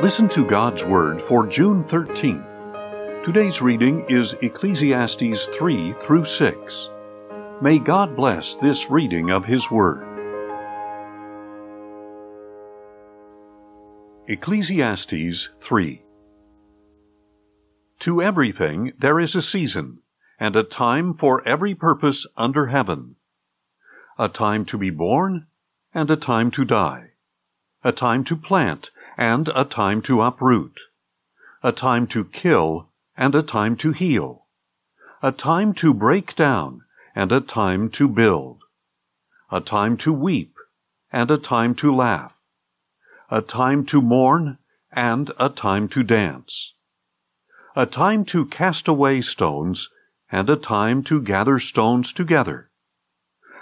Listen to God's Word for June 13th. Today's reading is Ecclesiastes 3 through 6. May God bless this reading of His Word. Ecclesiastes 3 To everything there is a season, and a time for every purpose under heaven. A time to be born, and a time to die. A time to plant, and a time to uproot. A time to kill, and a time to heal. A time to break down, and a time to build. A time to weep, and a time to laugh a time to mourn, and a time to dance, a time to cast away stones, and a time to gather stones together,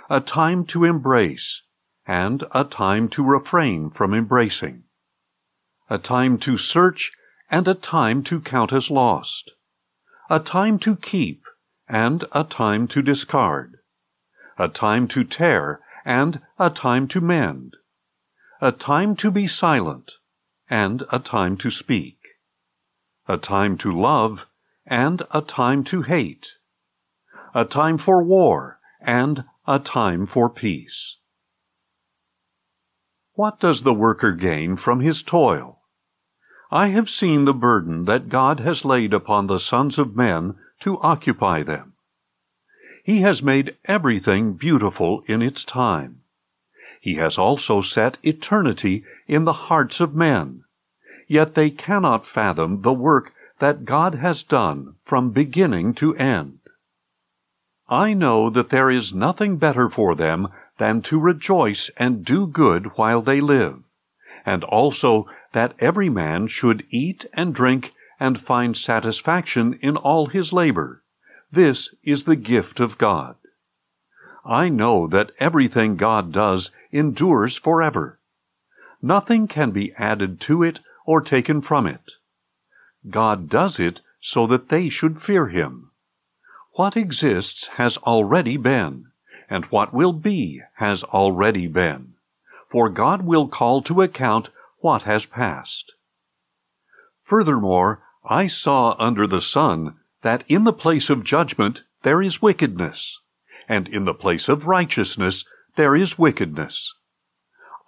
a time to embrace, and a time to refrain from embracing, a time to search, and a time to count as lost, a time to keep, and a time to discard, a time to tear, and a time to mend, a time to be silent, and a time to speak, a time to love, and a time to hate, a time for war, and a time for peace. What does the worker gain from his toil? I have seen the burden that God has laid upon the sons of men to occupy them. He has made everything beautiful in its time. He has also set eternity in the hearts of men. Yet they cannot fathom the work that God has done from beginning to end. I know that there is nothing better for them than to rejoice and do good while they live, and also that every man should eat and drink and find satisfaction in all his labor. This is the gift of God. I know that everything God does endures forever. Nothing can be added to it or taken from it. God does it so that they should fear Him. What exists has already been, and what will be has already been. For God will call to account what has passed. Furthermore, I saw under the sun that in the place of judgment there is wickedness and in the place of righteousness there is wickedness.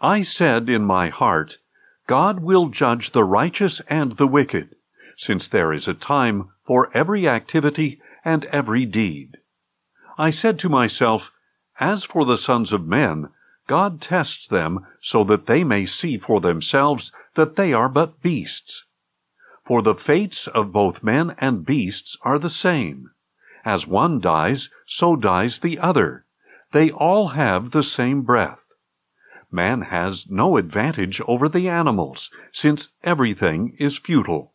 I said in my heart, God will judge the righteous and the wicked, since there is a time for every activity and every deed. I said to myself, As for the sons of men, God tests them so that they may see for themselves that they are but beasts. For the fates of both men and beasts are the same. As one dies, so dies the other. They all have the same breath. Man has no advantage over the animals, since everything is futile.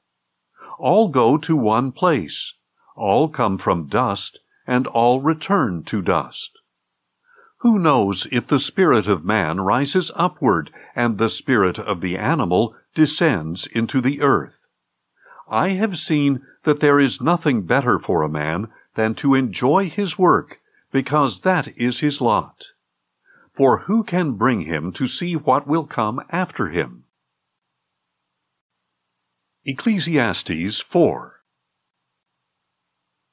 All go to one place. All come from dust, and all return to dust. Who knows if the spirit of man rises upward, and the spirit of the animal descends into the earth? I have seen that there is nothing better for a man than to enjoy his work, because that is his lot. For who can bring him to see what will come after him? Ecclesiastes 4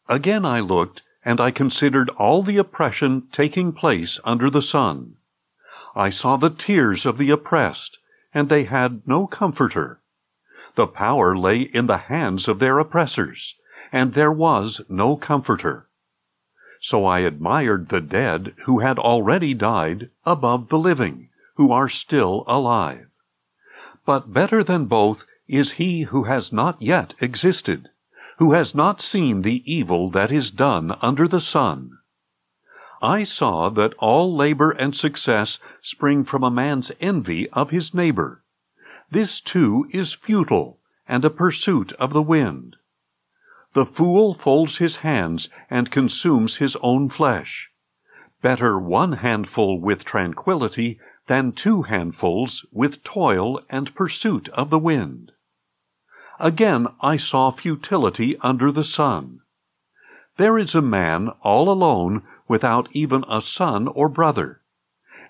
Again I looked, and I considered all the oppression taking place under the sun. I saw the tears of the oppressed, and they had no comforter. The power lay in the hands of their oppressors and there was no comforter. So I admired the dead who had already died above the living, who are still alive. But better than both is he who has not yet existed, who has not seen the evil that is done under the sun. I saw that all labor and success spring from a man's envy of his neighbor. This too is futile and a pursuit of the wind. The fool folds his hands and consumes his own flesh. Better one handful with tranquility than two handfuls with toil and pursuit of the wind. Again I saw futility under the sun. There is a man all alone without even a son or brother.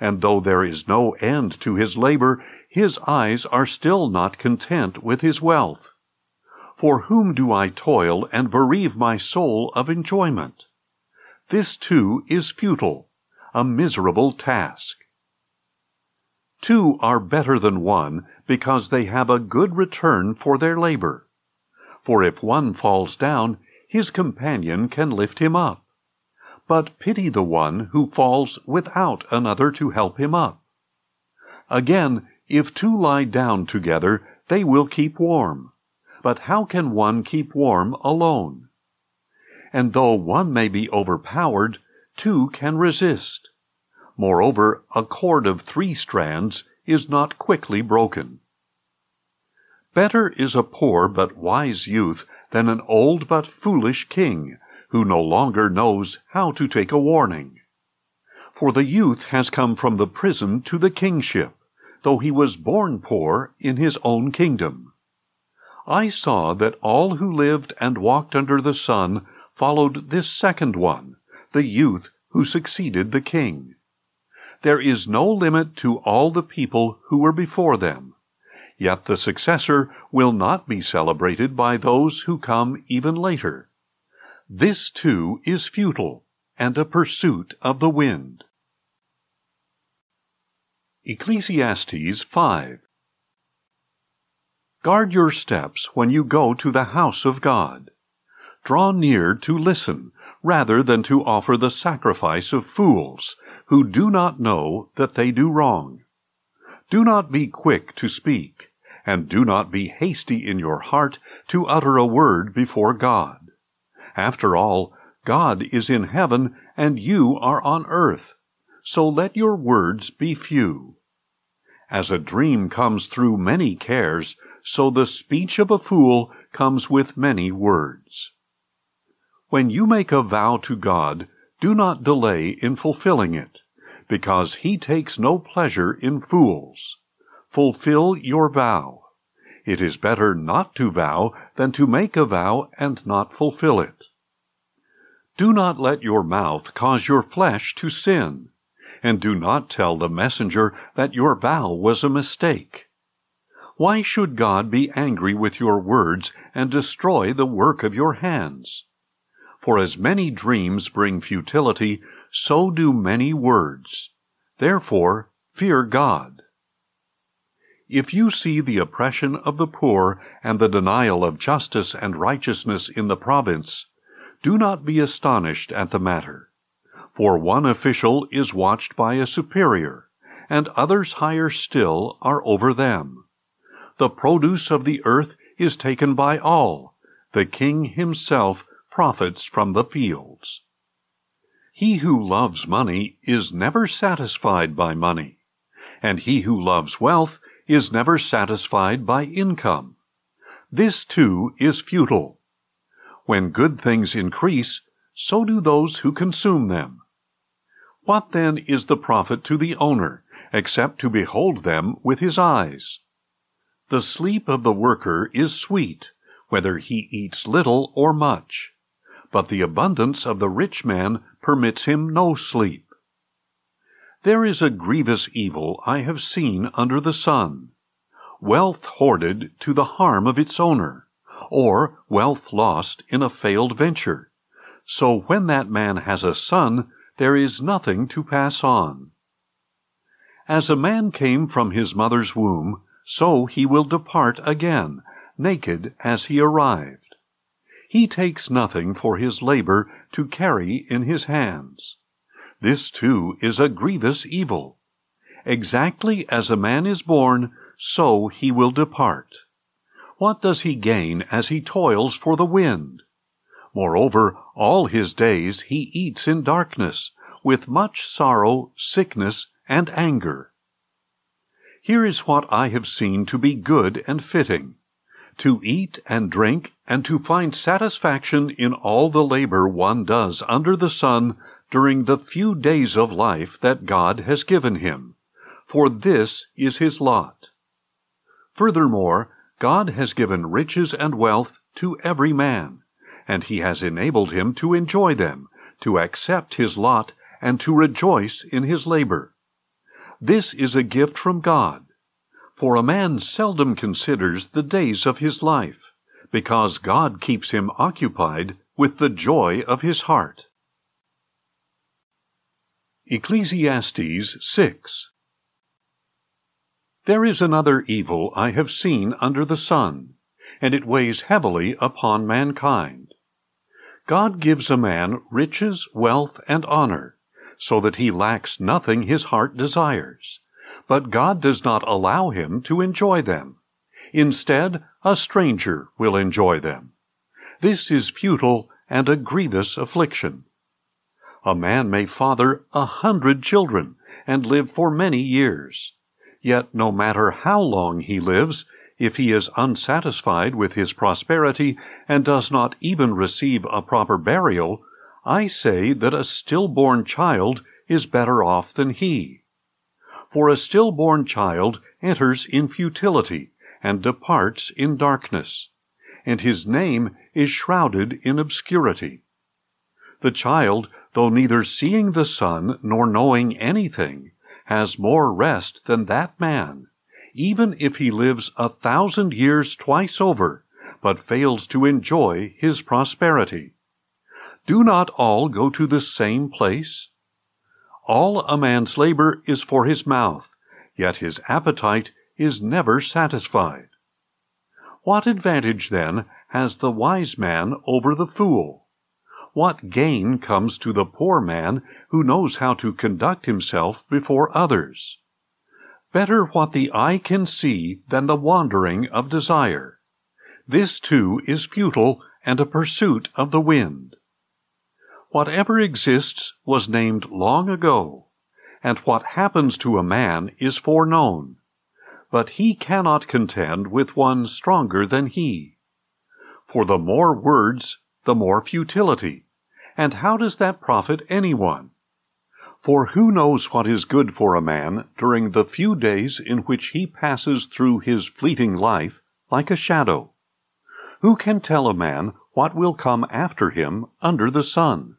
and though there is no end to his labor, his eyes are still not content with his wealth. For whom do I toil and bereave my soul of enjoyment? This too is futile, a miserable task. Two are better than one because they have a good return for their labor. For if one falls down, his companion can lift him up but pity the one who falls without another to help him up. Again, if two lie down together, they will keep warm. But how can one keep warm alone? And though one may be overpowered, two can resist. Moreover, a cord of three strands is not quickly broken. Better is a poor but wise youth than an old but foolish king, who no longer knows how to take a warning. For the youth has come from the prison to the kingship, though he was born poor in his own kingdom. I saw that all who lived and walked under the sun followed this second one, the youth who succeeded the king. There is no limit to all the people who were before them. Yet the successor will not be celebrated by those who come even later. This too is futile and a pursuit of the wind. Ecclesiastes 5 Guard your steps when you go to the house of God. Draw near to listen, rather than to offer the sacrifice of fools, who do not know that they do wrong. Do not be quick to speak, and do not be hasty in your heart to utter a word before God. After all, God is in heaven and you are on earth. So let your words be few. As a dream comes through many cares, so the speech of a fool comes with many words. When you make a vow to God, do not delay in fulfilling it, because he takes no pleasure in fools. Fulfill your vow. It is better not to vow than to make a vow and not fulfill it. Do not let your mouth cause your flesh to sin, and do not tell the messenger that your vow was a mistake. Why should God be angry with your words and destroy the work of your hands? For as many dreams bring futility, so do many words. Therefore, fear God. If you see the oppression of the poor and the denial of justice and righteousness in the province, do not be astonished at the matter. For one official is watched by a superior, and others higher still are over them. The produce of the earth is taken by all. The king himself profits from the fields. He who loves money is never satisfied by money, and he who loves wealth is never satisfied by income. This too is futile. When good things increase, so do those who consume them. What then is the profit to the owner, except to behold them with his eyes? The sleep of the worker is sweet, whether he eats little or much, but the abundance of the rich man permits him no sleep. There is a grievous evil I have seen under the sun wealth hoarded to the harm of its owner or wealth lost in a failed venture. So when that man has a son, there is nothing to pass on. As a man came from his mother's womb, so he will depart again, naked as he arrived. He takes nothing for his labor to carry in his hands. This too is a grievous evil. Exactly as a man is born, so he will depart. What does he gain as he toils for the wind? Moreover, all his days he eats in darkness, with much sorrow, sickness, and anger. Here is what I have seen to be good and fitting to eat and drink, and to find satisfaction in all the labor one does under the sun during the few days of life that God has given him, for this is his lot. Furthermore, God has given riches and wealth to every man, and he has enabled him to enjoy them, to accept his lot, and to rejoice in his labor. This is a gift from God. For a man seldom considers the days of his life, because God keeps him occupied with the joy of his heart. Ecclesiastes 6 There is another evil I have seen under the sun, and it weighs heavily upon mankind. God gives a man riches, wealth, and honor, so that he lacks nothing his heart desires. But God does not allow him to enjoy them. Instead, a stranger will enjoy them. This is futile and a grievous affliction. A man may father a hundred children and live for many years. Yet no matter how long he lives, if he is unsatisfied with his prosperity and does not even receive a proper burial, I say that a stillborn child is better off than he. For a stillborn child enters in futility and departs in darkness, and his name is shrouded in obscurity. The child though neither seeing the sun nor knowing anything, has more rest than that man, even if he lives a thousand years twice over, but fails to enjoy his prosperity. Do not all go to the same place? All a man's labor is for his mouth, yet his appetite is never satisfied. What advantage, then, has the wise man over the fool? What gain comes to the poor man who knows how to conduct himself before others? Better what the eye can see than the wandering of desire. This too is futile and a pursuit of the wind. Whatever exists was named long ago, and what happens to a man is foreknown. But he cannot contend with one stronger than he. For the more words, the more futility. And how does that profit anyone? For who knows what is good for a man during the few days in which he passes through his fleeting life like a shadow? Who can tell a man what will come after him under the sun?